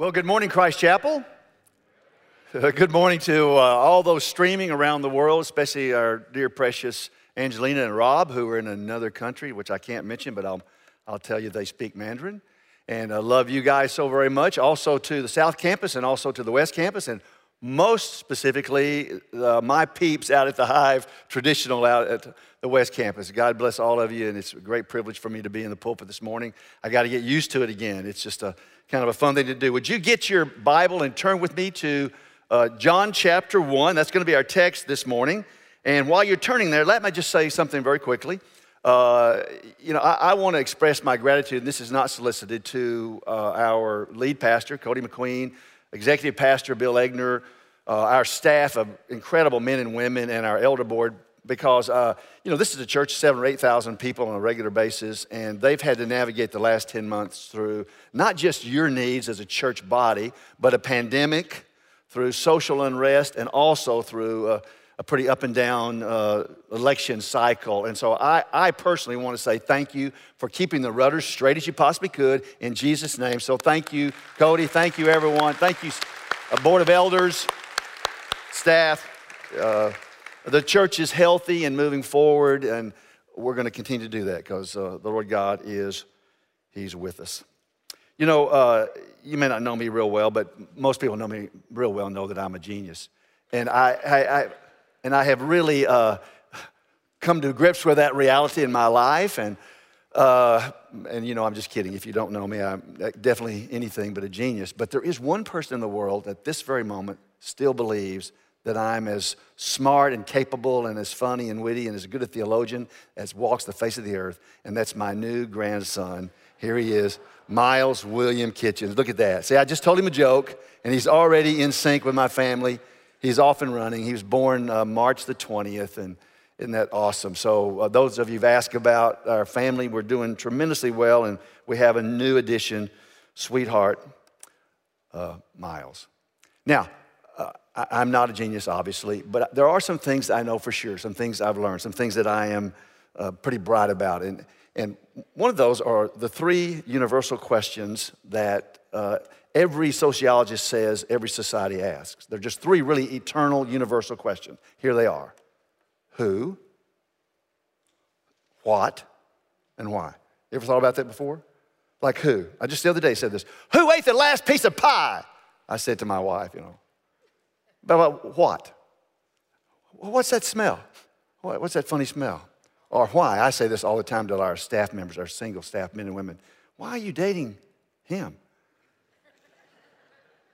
Well, good morning, Christ Chapel. Good morning to uh, all those streaming around the world, especially our dear precious Angelina and Rob, who are in another country, which I can't mention, but I'll, I'll tell you they speak Mandarin. And I love you guys so very much. Also to the South Campus and also to the West Campus, and most specifically, uh, my peeps out at the Hive, traditional out at the West Campus. God bless all of you, and it's a great privilege for me to be in the pulpit this morning. I got to get used to it again. It's just a kind of a fun thing to do. Would you get your Bible and turn with me to uh, John chapter 1? That's going to be our text this morning. And while you're turning there, let me just say something very quickly. Uh, you know, I, I want to express my gratitude, and this is not solicited, to uh, our lead pastor, Cody McQueen, executive pastor, Bill Egner, uh, our staff of incredible men and women, and our elder board because uh, you know this is a church of seven or eight thousand people on a regular basis and they've had to navigate the last 10 months through not just your needs as a church body but a pandemic through social unrest and also through a, a pretty up and down uh, election cycle. And so I, I personally want to say thank you for keeping the rudders straight as you possibly could in jesus name. So thank you cody. Thank you everyone. Thank you uh, board of elders staff uh, the church is healthy and moving forward, and we're going to continue to do that because uh, the Lord God is, He's with us. You know, uh, you may not know me real well, but most people know me real well know that I'm a genius. And I, I, I and I have really uh, come to grips with that reality in my life. And, uh, and, you know, I'm just kidding. If you don't know me, I'm definitely anything but a genius. But there is one person in the world at this very moment still believes that I'm as smart and capable and as funny and witty and as good a theologian as walks the face of the earth, and that's my new grandson. Here he is, Miles William Kitchens. Look at that. See, I just told him a joke, and he's already in sync with my family. He's off and running. He was born uh, March the 20th, and isn't that awesome? So, uh, those of you who've asked about our family, we're doing tremendously well, and we have a new addition, sweetheart, uh, Miles. Now, I'm not a genius, obviously, but there are some things I know for sure, some things I've learned, some things that I am uh, pretty bright about. And, and one of those are the three universal questions that uh, every sociologist says every society asks. They're just three really eternal, universal questions. Here they are Who, what, and why? You ever thought about that before? Like who? I just the other day said this Who ate the last piece of pie? I said to my wife, you know. But what? What's that smell? What's that funny smell? Or why? I say this all the time to our staff members, our single staff men and women. Why are you dating him?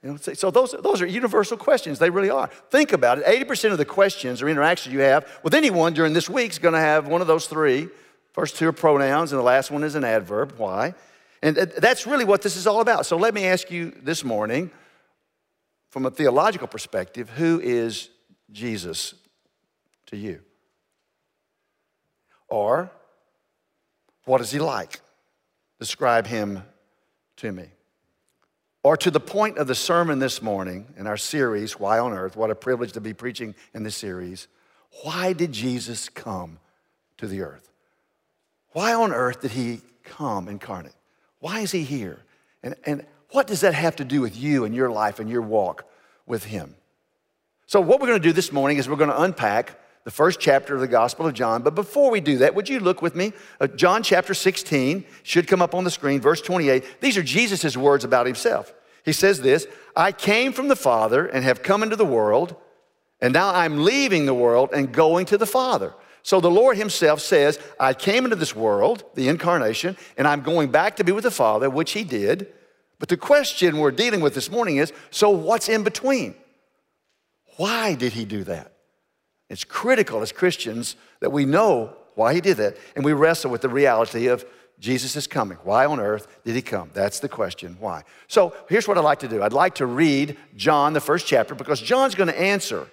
You know, so those, those are universal questions. They really are. Think about it. 80% of the questions or interactions you have with anyone during this week is going to have one of those three. First two are pronouns, and the last one is an adverb. Why? And uh, that's really what this is all about. So let me ask you this morning from a theological perspective, who is Jesus to you? Or, what is he like? Describe him to me. Or to the point of the sermon this morning in our series, Why on Earth? What a privilege to be preaching in this series. Why did Jesus come to the earth? Why on earth did he come incarnate? Why is he here? And, and what does that have to do with you and your life and your walk with Him? So, what we're going to do this morning is we're going to unpack the first chapter of the Gospel of John. But before we do that, would you look with me? Uh, John chapter 16 should come up on the screen, verse 28. These are Jesus' words about Himself. He says this I came from the Father and have come into the world, and now I'm leaving the world and going to the Father. So the Lord Himself says, I came into this world, the incarnation, and I'm going back to be with the Father, which He did. But the question we're dealing with this morning is so what's in between? Why did he do that? It's critical as Christians that we know why he did that and we wrestle with the reality of Jesus is coming. Why on earth did he come? That's the question. Why? So here's what I'd like to do I'd like to read John, the first chapter, because John's going to answer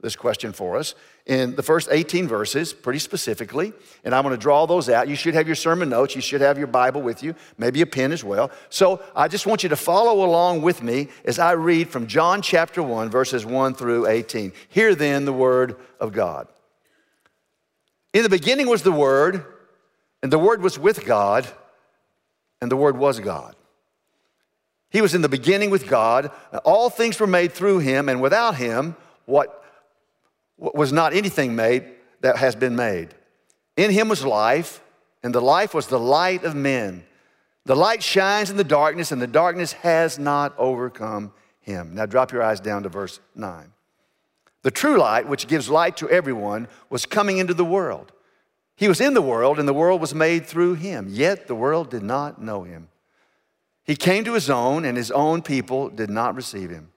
this question for us in the first 18 verses, pretty specifically. And I'm going to draw those out. You should have your sermon notes. You should have your Bible with you, maybe a pen as well. So I just want you to follow along with me as I read from John chapter 1, verses 1 through 18. Hear then the word of God. In the beginning was the Word, and the Word was with God, and the Word was God. He was in the beginning with God. All things were made through him, and without him, what, was not anything made that has been made. In him was life, and the life was the light of men. The light shines in the darkness, and the darkness has not overcome him. Now drop your eyes down to verse 9. The true light, which gives light to everyone, was coming into the world. He was in the world, and the world was made through him, yet the world did not know him. He came to his own, and his own people did not receive him.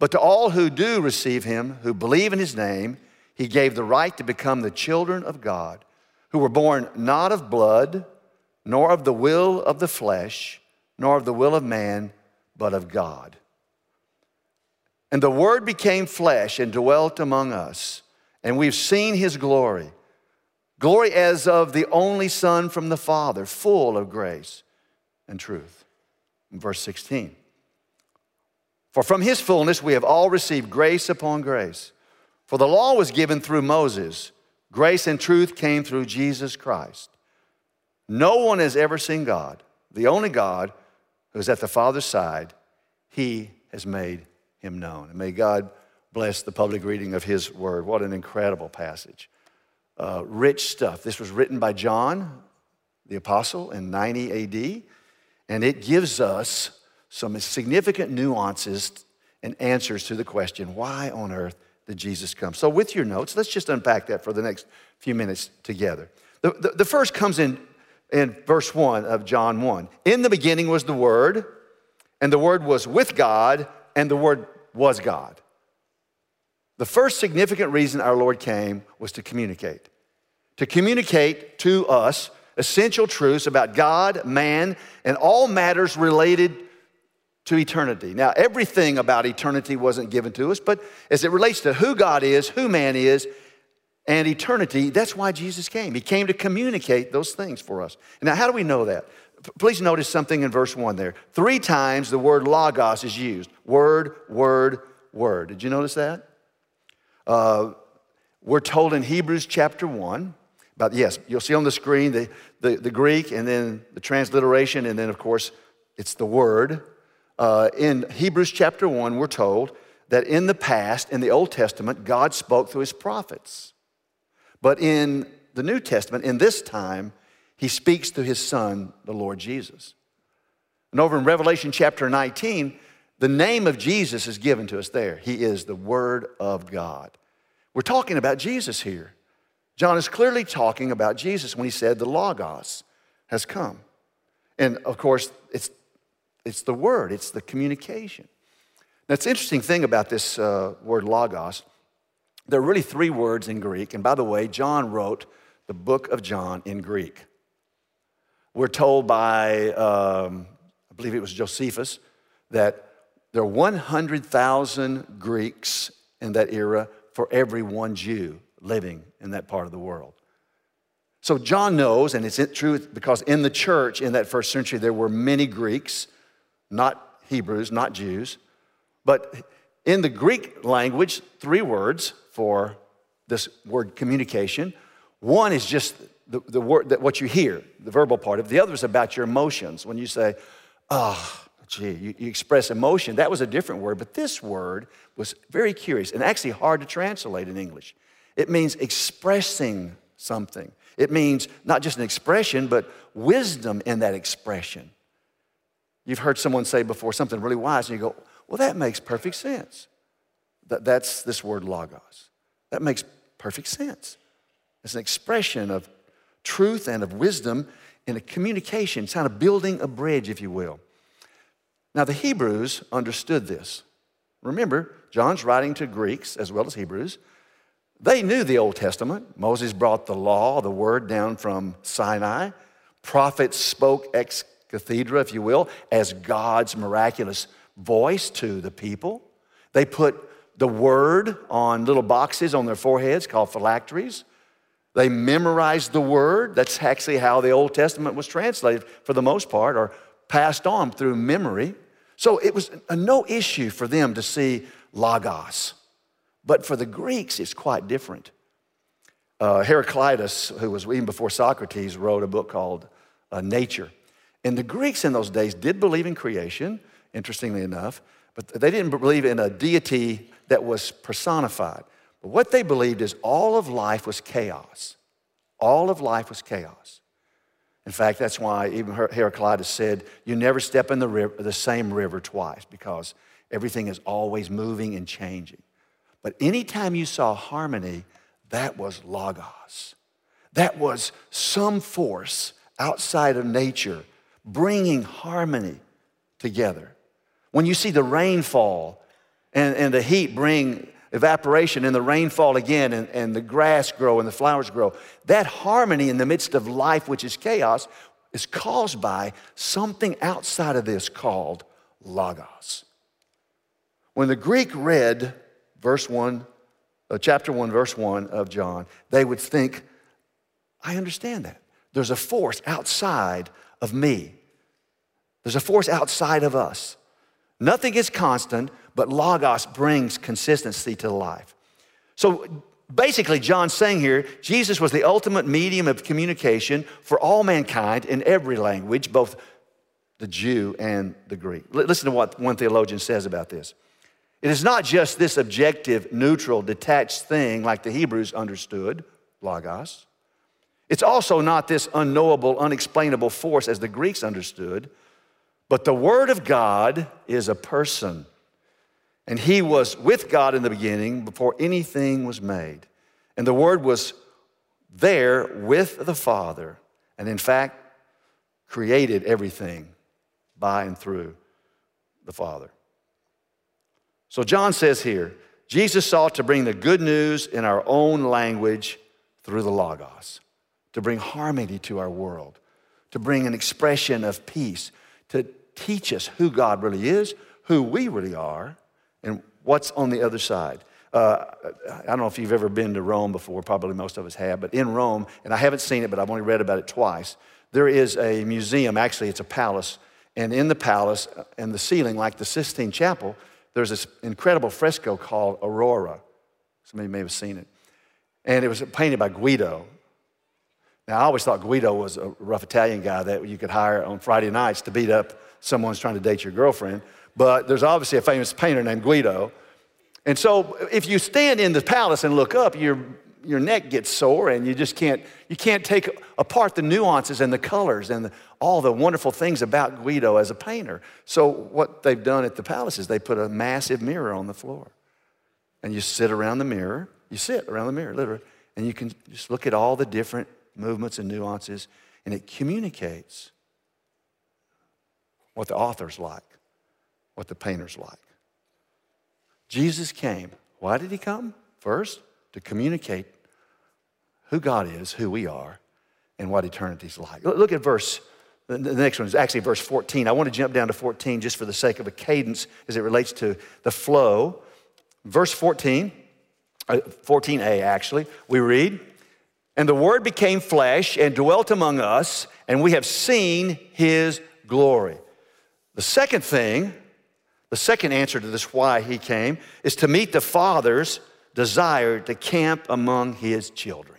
But to all who do receive him, who believe in his name, he gave the right to become the children of God who were born not of blood, nor of the will of the flesh, nor of the will of man, but of God. And the Word became flesh and dwelt among us, and we've seen his glory. Glory as of the only Son from the Father, full of grace and truth. Verse 16. For from his fullness we have all received grace upon grace. For the law was given through Moses. Grace and truth came through Jesus Christ. No one has ever seen God, the only God who's at the Father's side. He has made him known. And may God bless the public reading of his word. What an incredible passage. Uh, rich stuff. This was written by John, the apostle, in 90 AD, and it gives us some significant nuances and answers to the question why on earth did Jesus come? So, with your notes, let's just unpack that for the next few minutes together. The, the, the, first comes in, in verse 1 of John 1. In the beginning was the Word, and the Word was with God, and the Word was God. The first significant reason our Lord came was to communicate. To communicate to us essential truths about God, man, and all matters related to eternity. Now, everything about eternity wasn't given to us, but as it relates to who God is, who man is, and eternity, that's why Jesus came. He came to communicate those things for us. Now, how do we know that? Please notice something in verse 1 there. Three times the word logos is used word, word, word. Did you notice that? Uh, we're told in Hebrews chapter 1 about, yes, you'll see on the screen the, the, the Greek and then the transliteration, and then, of course, it's the word. Uh, in Hebrews chapter 1, we're told that in the past, in the Old Testament, God spoke through his prophets. But in the New Testament, in this time, he speaks through his son, the Lord Jesus. And over in Revelation chapter 19, the name of Jesus is given to us there. He is the Word of God. We're talking about Jesus here. John is clearly talking about Jesus when he said the Logos has come. And of course, it's it's the word, it's the communication. Now, it's interesting thing about this uh, word logos. There are really three words in Greek. And by the way, John wrote the book of John in Greek. We're told by, um, I believe it was Josephus, that there are 100,000 Greeks in that era for every one Jew living in that part of the world. So John knows, and it's true because in the church in that first century there were many Greeks not Hebrews, not Jews. But in the Greek language, three words for this word communication. One is just the, the word that what you hear, the verbal part of. The other is about your emotions. When you say, oh, gee, you, you express emotion, that was a different word, but this word was very curious and actually hard to translate in English. It means expressing something. It means not just an expression, but wisdom in that expression. You've heard someone say before something really wise, and you go, Well, that makes perfect sense. That, that's this word logos. That makes perfect sense. It's an expression of truth and of wisdom in a communication, kind of building a bridge, if you will. Now, the Hebrews understood this. Remember, John's writing to Greeks as well as Hebrews. They knew the Old Testament. Moses brought the law, the word down from Sinai. Prophets spoke ex cathedra, if you will, as God's miraculous voice to the people. They put the word on little boxes on their foreheads called phylacteries. They memorized the word. That's actually how the Old Testament was translated for the most part, or passed on through memory. So it was a no issue for them to see Logos. But for the Greeks, it's quite different. Uh, Heraclitus, who was even before Socrates, wrote a book called uh, Nature. And the Greeks in those days did believe in creation. interestingly enough. But they didn't believe in a deity that was personified. But what they believed is all of life was chaos. All of life was chaos. In fact, that's why even Heraclitus said, You never step in the, river, the same river twice because everything is always moving and changing. But anytime you saw harmony, that was logos. That was some force outside of nature bringing harmony together. When you see the rainfall and, and the heat bring evaporation and the rainfall again and, and the grass grow and the flowers grow, that harmony in the midst of life, which is chaos, is caused by something outside of this called logos. When the Greek read verse 1, uh, chapter 1, verse 1 of John, they would think, I understand that. There's a force outside of me. There's a force outside of us. Nothing is constant, but Logos brings consistency to life. So basically, John's saying here Jesus was the ultimate medium of communication for all mankind in every language, both the Jew and the Greek. Listen to what one theologian says about this. It is not just this objective, neutral, detached thing like the Hebrews understood, Logos. It's also not this unknowable, unexplainable force as the Greeks understood, but the Word of God is a person. And He was with God in the beginning before anything was made. And the Word was there with the Father, and in fact, created everything by and through the Father. So John says here Jesus sought to bring the good news in our own language through the Logos to bring harmony to our world, to bring an expression of peace, to teach us who God really is, who we really are, and what's on the other side. Uh, I don't know if you've ever been to Rome before, probably most of us have, but in Rome, and I haven't seen it, but I've only read about it twice, there is a museum, actually, it's a palace, and in the palace, in the ceiling, like the Sistine Chapel, there's this incredible fresco called Aurora. Somebody may have seen it. And it was painted by Guido, now, I always thought Guido was a rough Italian guy that you could hire on Friday nights to beat up someone who's trying to date your girlfriend. But there's obviously a famous painter named Guido. And so if you stand in the palace and look up, your, your neck gets sore and you just can't, you can't take apart the nuances and the colors and the, all the wonderful things about Guido as a painter. So what they've done at the palace is they put a massive mirror on the floor. And you sit around the mirror, you sit around the mirror, literally, and you can just look at all the different movements and nuances, and it communicates what the author's like, what the painter's like. Jesus came. Why did he come? First, to communicate who God is, who we are, and what eternity's like. Look at verse, the next one is actually verse 14. I want to jump down to 14 just for the sake of a cadence as it relates to the flow. Verse 14, 14a uh, actually, we read, and the Word became flesh and dwelt among us, and we have seen His glory. The second thing, the second answer to this why He came, is to meet the Father's desire to camp among His children.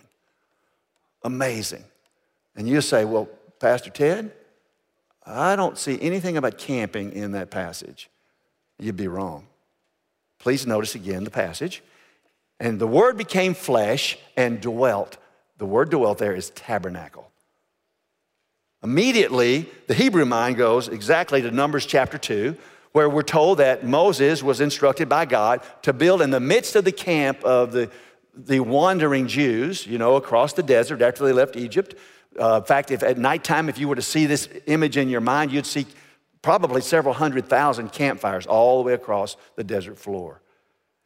Amazing. And you say, well, Pastor Ted, I don't see anything about camping in that passage. You'd be wrong. Please notice again the passage. And the Word became flesh and dwelt the word dwelt there is tabernacle. Immediately, the Hebrew mind goes exactly to Numbers chapter 2, where we're told that Moses was instructed by God to build in the midst of the camp of the, the wandering Jews, you know, across the desert after they left Egypt. Uh, in fact, if at nighttime, if you were to see this image in your mind, you'd see probably several hundred thousand campfires all the way across the desert floor.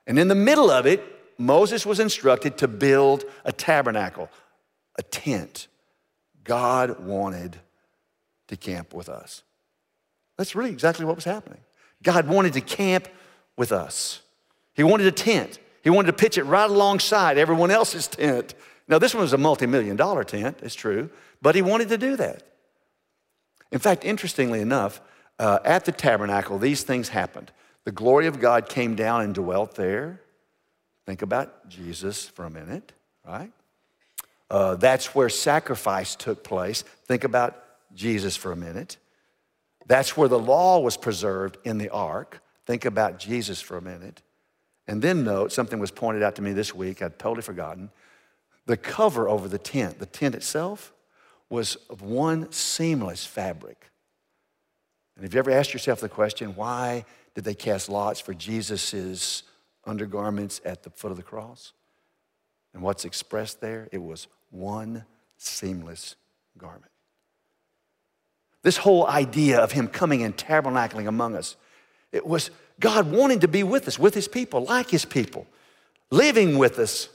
And in the middle of it, Moses was instructed to build a tabernacle, a tent. God wanted to camp with us. That's really exactly what was happening. God wanted to camp with us. He wanted a tent. He wanted to pitch it right alongside everyone else's tent. Now, this one was a multi million dollar tent, it's true, but he wanted to do that. In fact, interestingly enough, uh, at the tabernacle, these things happened. The glory of God came down and dwelt there. Think about Jesus for a minute, right? Uh, that's where sacrifice took place. Think about Jesus for a minute. That's where the law was preserved in the ark. Think about Jesus for a minute. And then note something was pointed out to me this week, I'd totally forgotten. The cover over the tent, the tent itself, was of one seamless fabric. And have you ever asked yourself the question, why did they cast lots for Jesus' undergarments at the foot of the cross? And what's expressed there? It was one seamless garment. This whole idea of him coming and tabernacling among us, it was God wanting to be with us, with his people, like his people, living with us.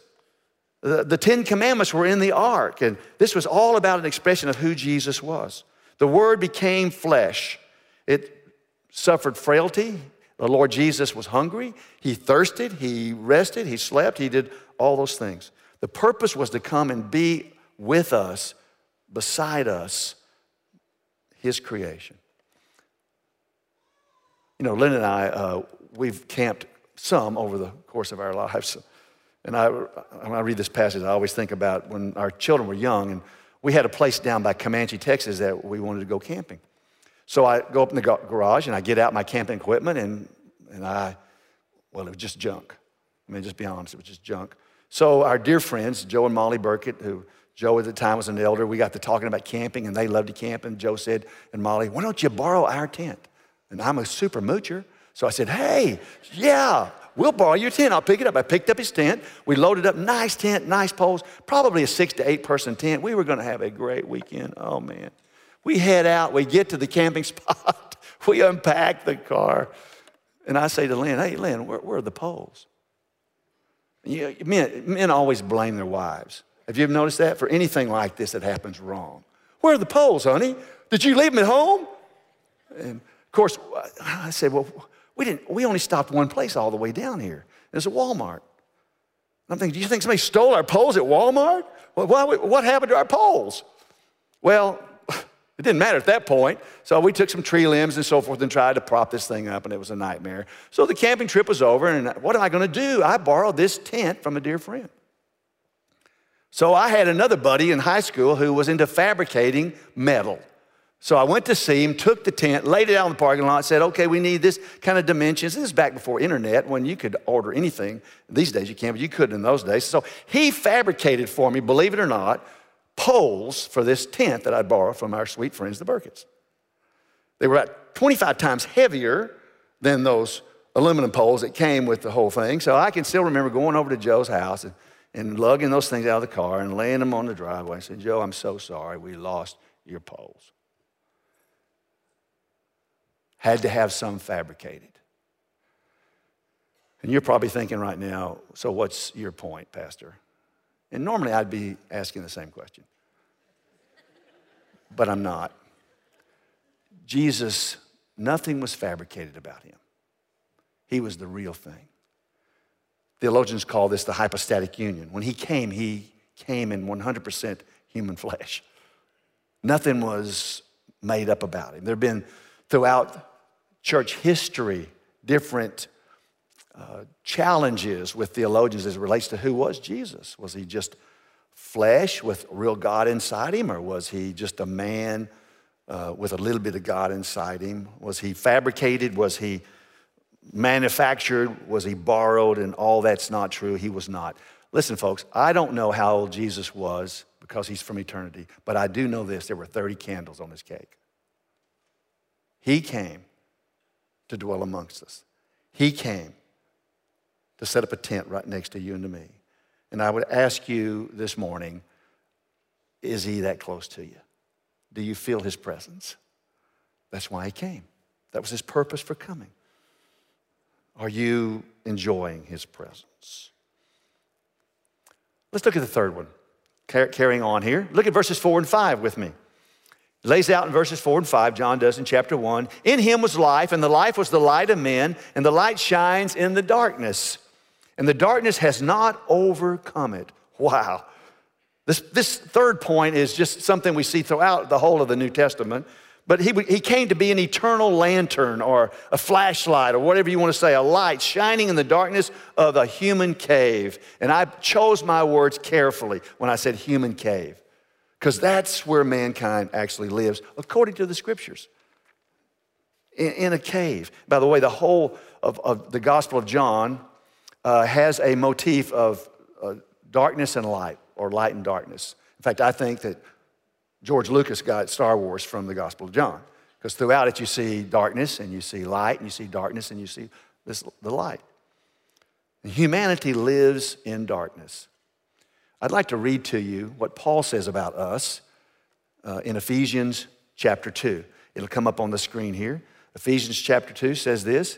The, the Ten Commandments were in the ark, and this was all about an expression of who Jesus was. The Word became flesh. It suffered frailty. The Lord Jesus was hungry. He thirsted. He rested. He slept. He did all those things. The purpose was to come and be with us, beside us, His creation. You know, Lynn and I, uh, we've camped some over the course of our lives. And I, when I read this passage, I always think about when our children were young, and we had a place down by Comanche, Texas that we wanted to go camping. So I go up in the garage and I get out my camping equipment, and, and I, well, it was just junk. I mean, just be honest, it was just junk. So our dear friends, Joe and Molly Burkett, who Joe at the time was an elder, we got to talking about camping, and they loved to camp. And Joe said, and Molly, why don't you borrow our tent? And I'm a super moocher. So I said, hey, yeah, we'll borrow your tent. I'll pick it up. I picked up his tent. We loaded up, nice tent, nice poles, probably a six to eight person tent. We were going to have a great weekend. Oh, man. We head out, we get to the camping spot, we unpack the car. And I say to Lynn, hey, Lynn, where, where are the poles? You men, men always blame their wives. Have you ever noticed that? For anything like this that happens wrong. Where are the poles, honey? Did you leave them at home? And of course, I said, well, we, didn't, we only stopped one place all the way down here. It's a Walmart. I'm thinking, do you think somebody stole our poles at Walmart? What happened to our poles? Well, it didn't matter at that point. So we took some tree limbs and so forth and tried to prop this thing up, and it was a nightmare. So the camping trip was over, and what am I going to do? I borrowed this tent from a dear friend. So I had another buddy in high school who was into fabricating metal. So I went to see him, took the tent, laid it out in the parking lot, said, okay, we need this kind of dimensions. This is back before internet when you could order anything. These days you can't, but you couldn't in those days. So he fabricated for me, believe it or not, poles for this tent that I borrowed from our sweet friends, the Burkitts. They were about 25 times heavier than those aluminum poles that came with the whole thing. So I can still remember going over to Joe's house and, and lugging those things out of the car and laying them on the driveway. I said, Joe, I'm so sorry we lost your poles had to have some fabricated. And you're probably thinking right now, so what's your point, Pastor? And normally I'd be asking the same question, but I'm not. Jesus, nothing was fabricated about him, he was the real thing. Theologians call this the hypostatic union. When he came, he came in 100% human flesh. Nothing was made up about him. There have been throughout church history, different challenges with theologians as it relates to who was Jesus. Was he just flesh with real God inside him, or was he just a man uh, with a little bit of God inside him? Was he fabricated? Was he manufactured? Was he borrowed? And all that's not true. He was not. Listen, folks, I don't know how old Jesus was because he's from eternity, but I do know this there were 30 candles on his cake. He came to dwell amongst us. He came to set up a tent right next to you and to me. And I would ask you this morning is he that close to you? Do you feel his presence? That's why he came. That was his purpose for coming. Are you enjoying his presence? Let's look at the third one. Carrying on here. Look at verses four and five with me lays out in verses 4 and 5, John does in chapter 1. In him was life, and the life was the light of men, and the light shines in the darkness. And the darkness has not overcome it. Wow. This, this third point is just something we see throughout the whole of the New Testament. But he, he came to be an eternal lantern or a flashlight or whatever you want to say, a light shining in the darkness of a human cave. And I chose my words carefully when I said human cave because that's where mankind actually lives, according to the scriptures. in, in a cave. By the way, the whole of, of the Gospel of John uh, has a motif of uh, darkness and light, or light and darkness. In fact, I think that George Lucas got Star Wars from the Gospel of John, because throughout it you see darkness and you see light and you see darkness and you see this, the light. Humanity lives in darkness. I'd like to read to you what Paul says about us uh, in Ephesians chapter 2. It'll come up on the screen here. Ephesians chapter 2 says this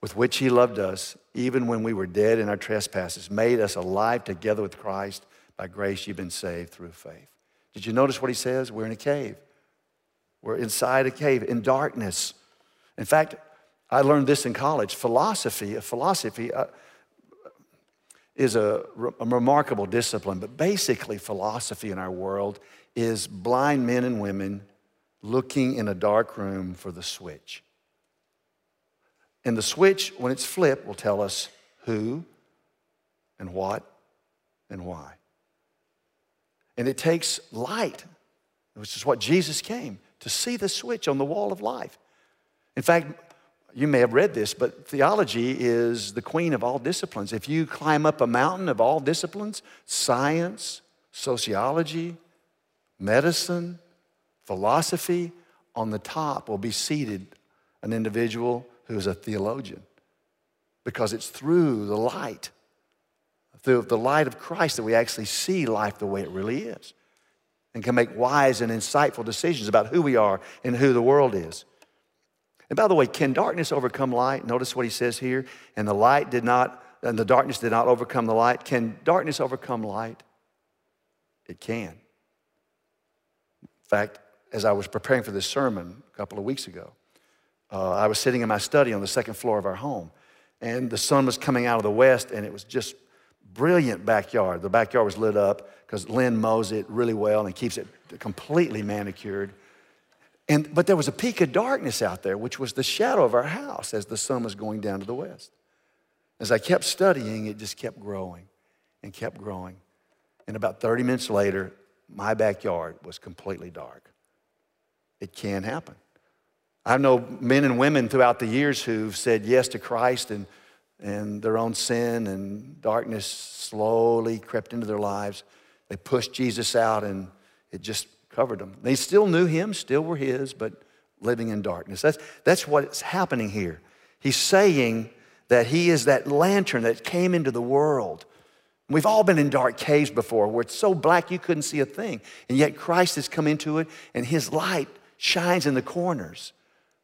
with which he loved us, even when we were dead in our trespasses, made us alive together with Christ. By grace you've been saved through faith. Did you notice what he says? We're in a cave. We're inside a cave in darkness. In fact, I learned this in college. Philosophy, a philosophy uh, is a, a remarkable discipline, but basically, philosophy in our world is blind men and women looking in a dark room for the switch. And the switch, when it's flipped, will tell us who and what and why. And it takes light, which is what Jesus came to see the switch on the wall of life. In fact, you may have read this, but theology is the queen of all disciplines. If you climb up a mountain of all disciplines, science, sociology, medicine, philosophy, on the top will be seated an individual who is a theologian. Because it's through the light, through the light of Christ, that we actually see life the way it really is and can make wise and insightful decisions about who we are and who the world is. And by the way, can darkness overcome light? Notice what he says here. And the light did not, and the darkness did not overcome the light. Can darkness overcome light? It can. In fact, as I was preparing for this sermon a couple of weeks ago, uh, I was sitting in my study on the second floor of our home, and the sun was coming out of the west, and it was just brilliant backyard. The backyard was lit up because Lynn mows it really well and keeps it completely manicured. And, but there was a peak of darkness out there, which was the shadow of our house as the sun was going down to the west. As I kept studying, it just kept growing and kept growing. And about 30 minutes later, my backyard was completely dark. It can happen. I know men and women throughout the years who've said yes to Christ and, and their own sin and darkness slowly crept into their lives. They pushed Jesus out and it just covered them. They still knew him, still were his, but living in darkness. That's, that's what's happening here. He's saying that he is that lantern that came into the world. We've all been in dark caves before where it's so black you couldn't see a thing. And yet Christ has come into it and his light shines in the corners.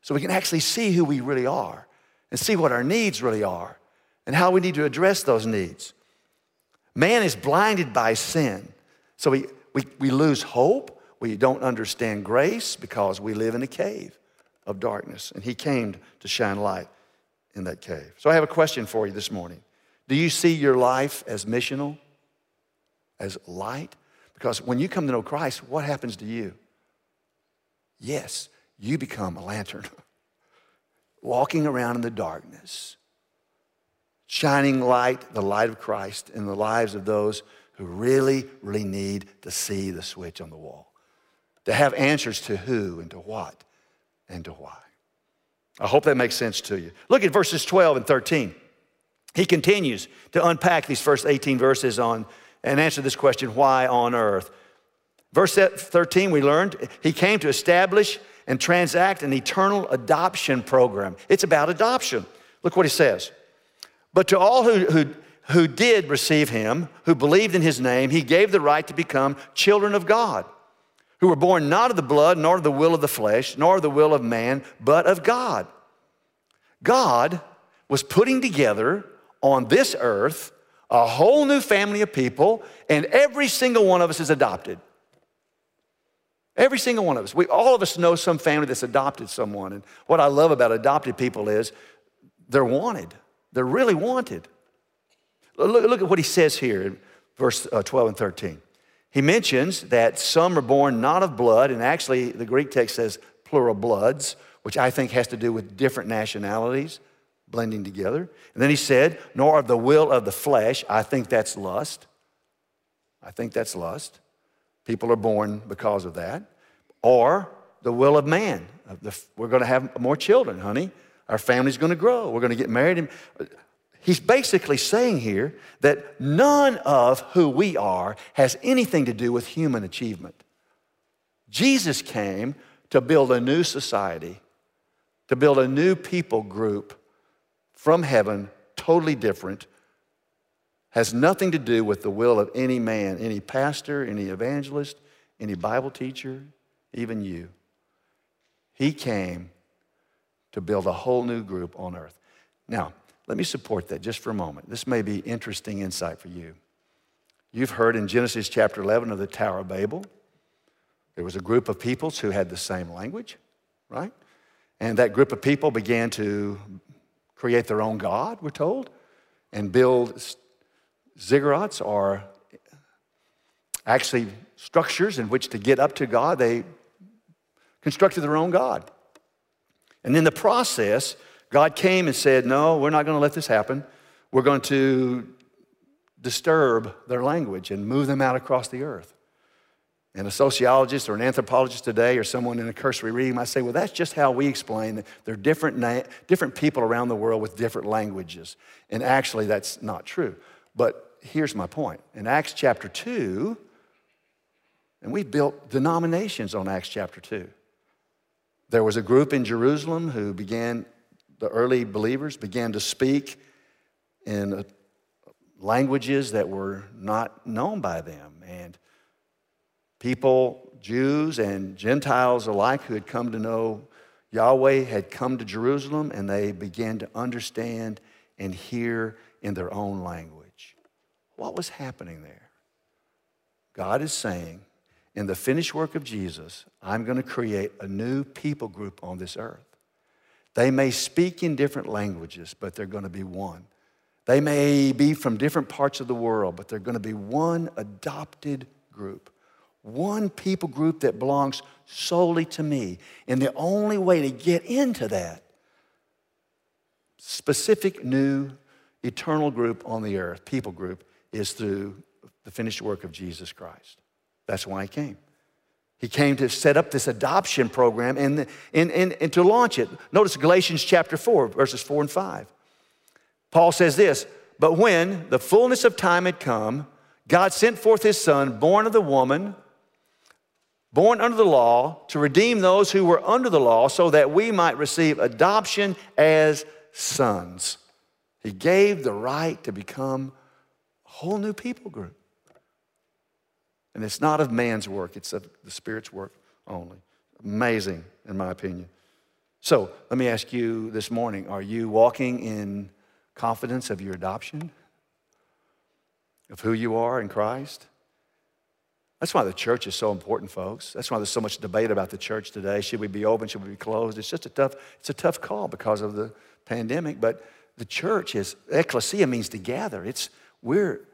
So we can actually see who we really are and see what our needs really are and how we need to address those needs. Man is blinded by sin. So we, we, we lose hope. We don't understand grace because we live in a cave of darkness. And he came to shine light in that cave. So I have a question for you this morning. Do you see your life as missional, as light? Because when you come to know Christ, what happens to you? Yes, you become a lantern, walking around in the darkness, shining light, the light of Christ, in the lives of those who really, really need to see the switch on the wall to have answers to who and to what and to why. I hope that makes sense to you. Look at verses 12 and 13. He continues to unpack these first 18 verses on and answer this question why on earth? Verse 13, we learned he came to establish and transact an eternal adoption program. It's about adoption. Look what he says. But to all who, who, who did receive him, who believed in his name, he gave the right to become children of God who were born not of the blood, nor of the will of the flesh, nor of the will of man, but of God. God was putting together on this earth a whole new family of people, and every single one of us is adopted. Every single one of us. We, all of us know some family that's adopted someone. And what I love about adopted people is they're wanted. They're really wanted. Look, look at what he says here in verse uh, 12 and 13. He mentions that some are born not of blood, and actually the Greek text says plural bloods, which I think has to do with different nationalities blending together. And then he said, nor of the will of the flesh. I think that's lust. I think that's lust. People are born because of that. Or the will of man. We're going to have more children, honey. Our family's going to grow. We're going to get married. He's basically saying here that none of who we are has anything to do with human achievement. Jesus came to build a new society, to build a new people group from heaven, totally different, has nothing to do with the will of any man, any pastor, any evangelist, any Bible teacher, even you. He came to build a whole new group on earth. Now, let me support that just for a moment. This may be interesting insight for you. You've heard in Genesis chapter 11 of the Tower of Babel. There was a group of peoples who had the same language, right? And that group of people began to create their own God, we're told, and build ziggurats are actually structures in which to get up to God. They constructed their own God. And in the process, God came and said, No, we're not going to let this happen. We're going to disturb their language and move them out across the earth. And a sociologist or an anthropologist today or someone in a cursory reading might say, well, that's just how we explain that there are different, na- different people around the world with different languages. And actually, that's not true. But here's my point. In Acts chapter 2, and we built denominations on Acts chapter 2. There was a group in Jerusalem who began, the early believers began to speak in languages that were not known by them. And people, Jews and Gentiles alike, who had come to know Yahweh, had come to Jerusalem and they began to understand and hear in their own language. What was happening there? God is saying, in the finished work of Jesus, I'm going to create a new people group on this earth. They may speak in different languages, but they're going to be one. They may be from different parts of the world, but they're going to be one adopted group, one people group that belongs solely to me. And the only way to get into that specific new eternal group on the earth, people group, is through the finished work of Jesus Christ. That's why he came. He came to set up this adoption program and, and, and, and to launch it. Notice Galatians chapter 4, verses 4 and 5. Paul says this But when the fullness of time had come, God sent forth his son, born of the woman, born under the law, to redeem those who were under the law, so that we might receive adoption as sons. He gave the right to become whole new people group. And it's not of man's work, it's of the Spirit's work only. Amazing, in my opinion. So let me ask you this morning are you walking in confidence of your adoption? Of who you are in Christ? That's why the church is so important, folks. That's why there's so much debate about the church today. Should we be open? Should we be closed? It's just a tough, it's a tough call because of the pandemic. But the church is, ecclesia means to gather. It's, we're,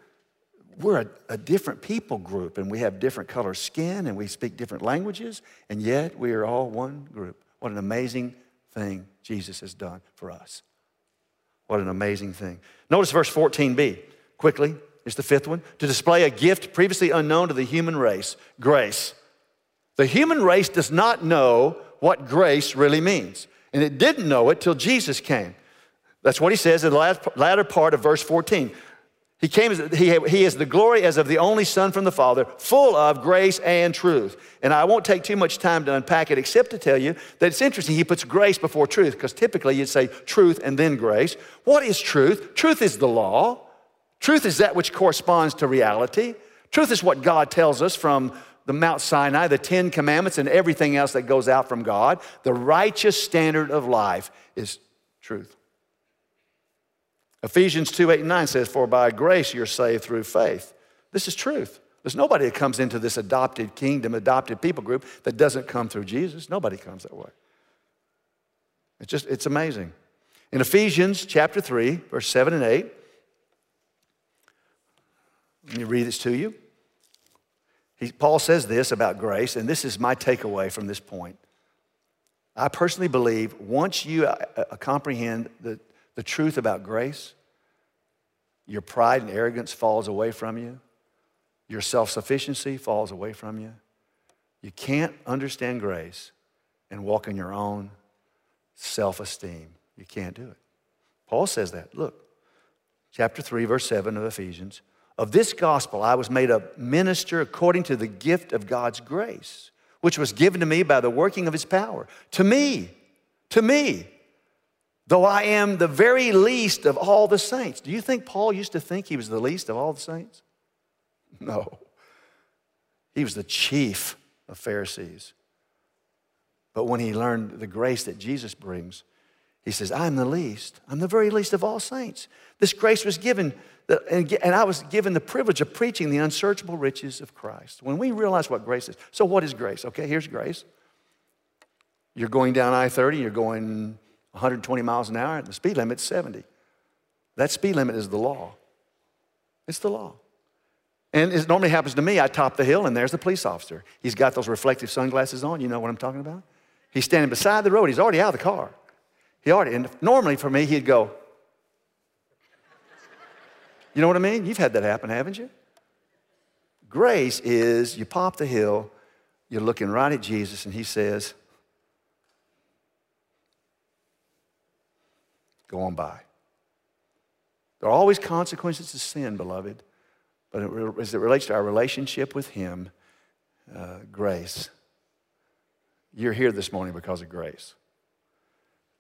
we're a, a, different people group and we have different color skin and we speak different languages, and yet we are all one group. What an amazing thing Jesus has done for us. What an amazing thing. Notice verse 14b, quickly. It's the fifth one. To display a gift previously unknown to the human race grace. The human race does not know what grace really means, and it didn't know it till Jesus came. That's what he says in the latter part of verse 14. He came as he, he is the glory as of the only Son from the Father, full of grace and truth. And I won't take too much time to unpack it, except to tell you that it's interesting. He puts grace before truth, because typically you'd say truth and then grace. What is truth? Truth is the law. Truth is that which corresponds to reality. Truth is what God tells us from the Mount Sinai, the Ten Commandments, and everything else that goes out from God. The righteous standard of life is truth. Ephesians 2 8 and 9 says, For by grace you're saved through faith. This is truth. There's nobody that comes into this adopted kingdom, adopted people group that doesn't come through Jesus. Nobody comes that way. It's just, it's amazing. In Ephesians chapter 3, verse 7 and 8, let me read this to you. He, Paul says this about grace, and this is my takeaway from this point. I personally believe once you uh, uh, comprehend the, the truth about grace, your pride and arrogance falls away from you, your self sufficiency falls away from you. You can't understand grace and walk in your own self esteem. You can't do it. Paul says that. Look, chapter 3, verse 7 of Ephesians. Of this gospel I was made a minister according to the gift of God's grace, which was given to me by the working of his power. To me, to me, though I am the very least of all the saints. Do you think Paul used to think he was the least of all the saints? No. He was the chief of Pharisees. But when he learned the grace that Jesus brings, he says, I'm the least. I'm the very least of all saints. This grace was given, and I was given the privilege of preaching the unsearchable riches of Christ. When we realize what grace is, so what is grace? Okay, here's grace. You're going down I 30, you're going 120 miles an hour, the speed limit's 70. That speed limit is the law. It's the law. And it normally happens to me. I top the hill, and there's the police officer. He's got those reflective sunglasses on. You know what I'm talking about? He's standing beside the road. He's already out of the car. He already, and normally for me, he'd go, You know what I mean? You've had that happen, haven't you? Grace is you pop the hill, you're looking right at Jesus, and he says, Go on by. There are always consequences to sin, beloved. But as it relates to our relationship with Him, uh, grace. You're here this morning because of grace.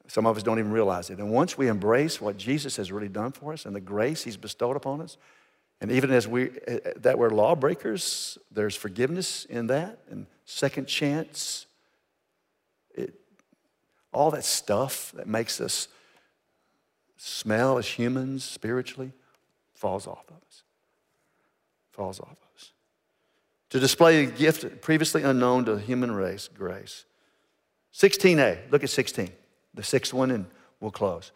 Some of us don't even realize it. And once we embrace what Jesus has really done for us and the grace He's bestowed upon us, and even as we uh, that we're lawbreakers, there's forgiveness in that and second chance. It, all that stuff that makes us smell as humans spiritually falls off of us falls off of us. To display a gift previously unknown to the human race, grace. 16a, look at 16, the sixth one, and we'll close.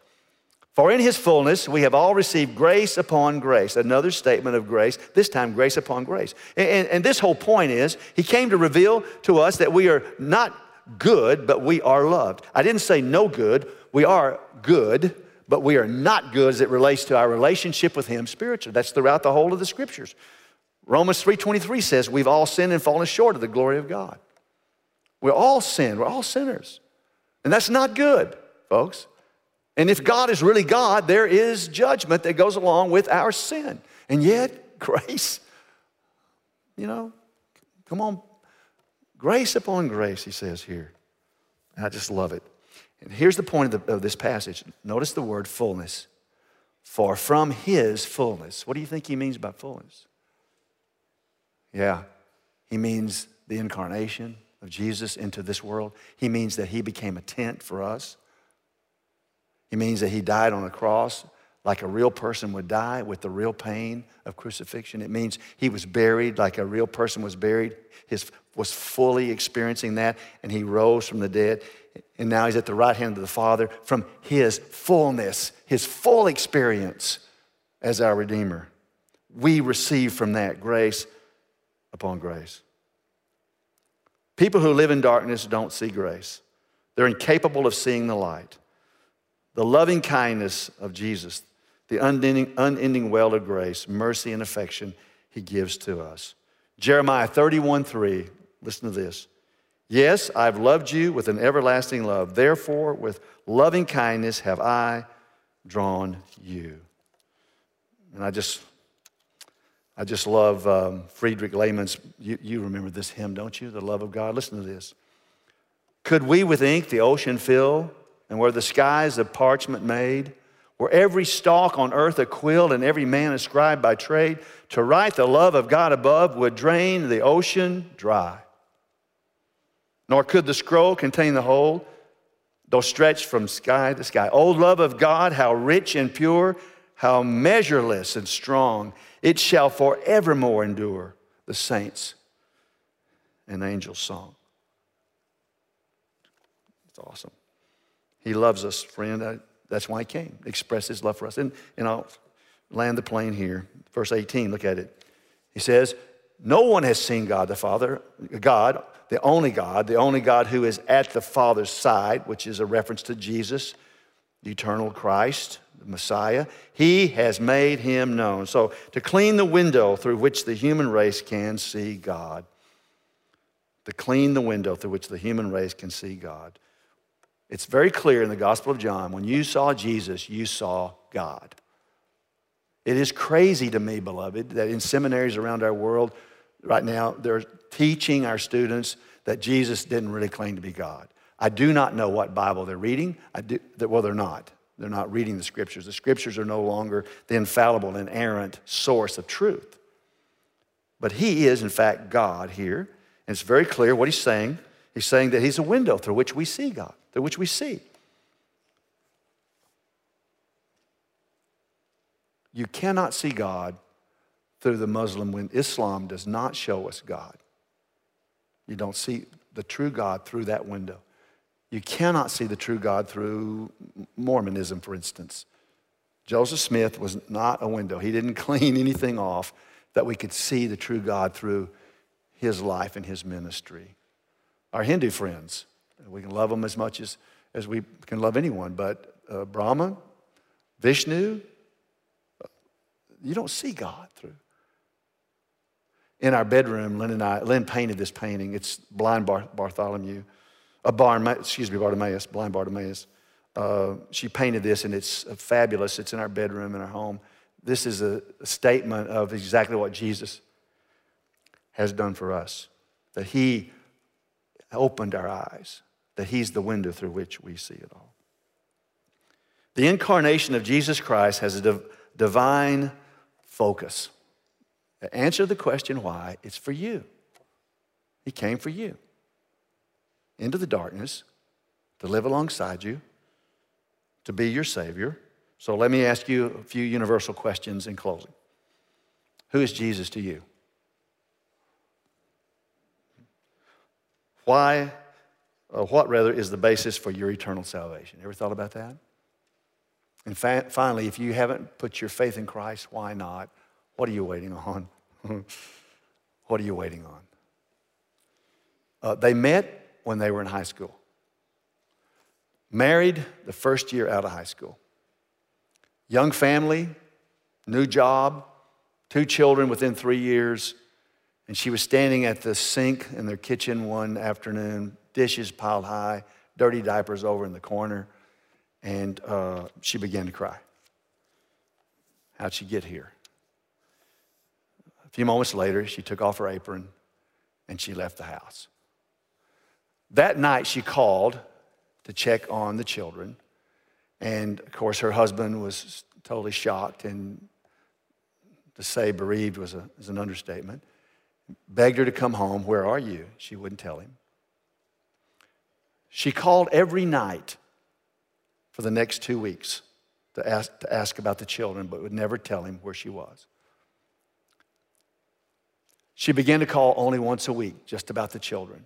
For in his fullness we have all received grace upon grace. Another statement of grace, this time grace upon grace. And, and, and, this whole point is he came to reveal to us that we are not good, but we are loved. I didn't say no good, we are good, but we are not good as it relates to our relationship with him spiritually. That's throughout the whole of the scriptures. Romans 3:23 says we've all sinned and fallen short of the glory of God. We're all sinned. We're all sinners. And that's not good, folks. And if God is really God, there is judgment that goes along with our sin. And yet, grace, you know, come on. Grace upon grace, he says here. And I just love it. And here's the point of, the, of this passage. Notice the word fullness. For from his fullness. What do you think he means by fullness? Yeah, he means the incarnation of Jesus into this world. He means that he became a tent for us. He means that he died on a cross like a real person would die with the real pain of crucifixion. It means he was buried like a real person was buried. His was fully experiencing that, and he rose from the dead. And now he's at the right hand of the Father from his fullness, his full experience as our Redeemer. We receive from that grace upon grace. People who live in darkness don't see grace, they're incapable of seeing the light. The loving kindness of Jesus, the unending, unending well of grace, mercy, and affection he gives to us. Jeremiah 31 3, listen to this. Yes, I've loved you with an everlasting love. Therefore, with loving kindness have I drawn you. And I just I just love um, Friedrich Lehman's, you, you remember this hymn, don't you? The love of God. Listen to this. Could we with ink the ocean fill, and were the skies of parchment made, were every stalk on earth a quill, and every man a scribe by trade, to write the love of God above would drain the ocean dry. Nor could the scroll contain the whole, though stretched from sky to sky. O love of God, how rich and pure, how measureless and strong it shall forevermore endure. the saints and angels' song. It's awesome. He loves us, friend. That's why he came, express his love for us. And, and I'll land the plane here. Verse 18, look at it. He says, No one has seen God the Father, God, the only God, the only God who is at the Father's side, which is a reference to Jesus, the eternal Christ, the Messiah. He has made him known. So, to clean the window through which the human race can see God, to clean the window through which the human race can see God. It's very clear in the Gospel of John when you saw Jesus, you saw God. It is crazy to me, beloved, that in seminaries around our world right now, they're teaching our students that Jesus didn't really claim to be God. I do not know what Bible they're reading. I do, well, they're not. They're not reading the scriptures. The scriptures are no longer the infallible, inerrant source of truth. But he is, in fact, God here. And it's very clear what he's saying. He's saying that he's a window through which we see God through which we see. You cannot see God through the Muslim window. Islam does not show us God. You don't see the true God through that window. You cannot see the true God through Mormonism, for instance. Joseph Smith was not a window. He didn't clean anything off that we could see the true God through his life and his ministry. Our Hindu friends, we can love them as much as, as we can love anyone, but uh, Brahma, Vishnu, uh, you don't see God through. In our bedroom, Lynn and I, Lynn painted this painting. It's blind Bar- Bartholomew, a Bar, excuse me, Bartimaeus, blind Bartimaeus. Uh, she painted this, and it's uh, fabulous. It's in our bedroom in our home. This is a, a statement of exactly what Jesus has done for us. That He opened our eyes, that He's the window through which we see it all. The incarnation of Jesus Christ has a div- divine focus. Answer the question why, it's for you. He came for you into the darkness to live alongside you, to be your Savior. So let me ask you a few universal questions in closing. Who is Jesus to you? Why, uh, what rather, is the basis for your eternal salvation? Ever thought about that? And fa- finally, if you haven't put your faith in Christ, why not? What are you waiting on? what are you waiting on? Uh, they met when they were in high school, married the first year out of high school, young family, new job, two children within three years, and she was standing at the sink in their kitchen one afternoon, dishes piled high, dirty diapers over in the corner, and uh, she began to cry. How'd she get here? A few moments later, she took off her apron and she left the house. That night, she called to check on the children. And of course, her husband was totally shocked, and to say bereaved was, a, was an understatement begged her to come home. Where are you? She wouldn't tell him. She called every night for the next two weeks to ask, to ask about the children, but would never tell him where she was. She began to call only once a week, just about the children.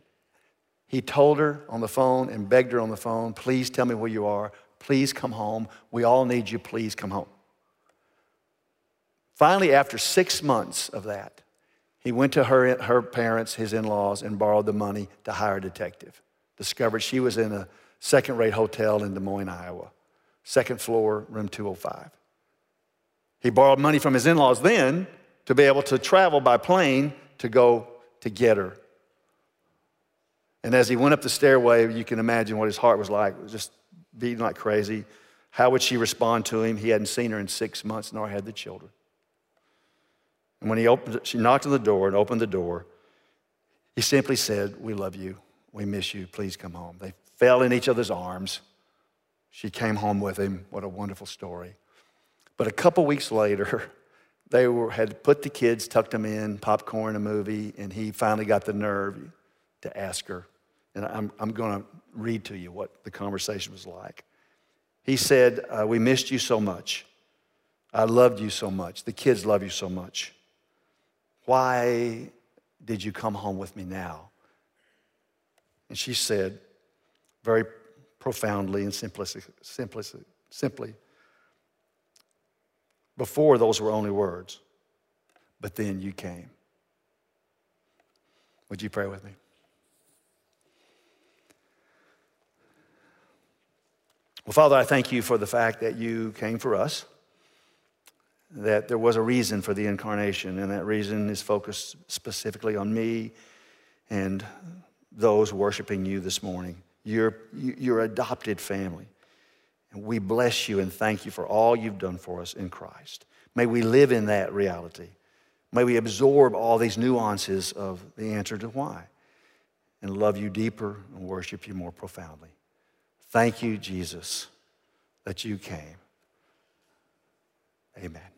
He told her on the phone and begged her on the phone, Please tell me where you are. Please come home. We all need you. Please come home. Finally, after six months of that, he went to her, her parents, his in laws, and borrowed the money to hire a detective. Discovered she was in a second rate hotel in Des Moines, Iowa, second floor, room 205. He borrowed money from his in laws then to be able to travel by plane to go to get her. And as he went up the stairway, you can imagine what his heart was like, just beating like crazy. How would she respond to him? He hadn't seen her in six months, nor had the children. And when he opened, she knocked on the door and opened the door. He simply said, We love you. We miss you. Please come home. They fell in each other's arms. She came home with him. What a wonderful story. But a couple weeks later, they were, had put the kids, tucked them in, popcorn, a movie, and he finally got the nerve to ask her. And I'm, I'm going to read to you what the conversation was like. He said, uh, We missed you so much. I loved you so much. The kids love you so much. Why did you come home with me now? And she said, very profoundly and simply, simply, simply, before those were only words, but then you came. Would you pray with me? Well, Father, I thank you for the fact that you came for us, that there was a reason for the incarnation, and that reason is focused specifically on me and those worshiping you this morning, your, your adopted family. And we bless you and thank you for all you've done for us in Christ. May we live in that reality. May we absorb all these nuances of the answer to why and love you deeper and worship you more profoundly. Thank you, Jesus, that you came. Amen.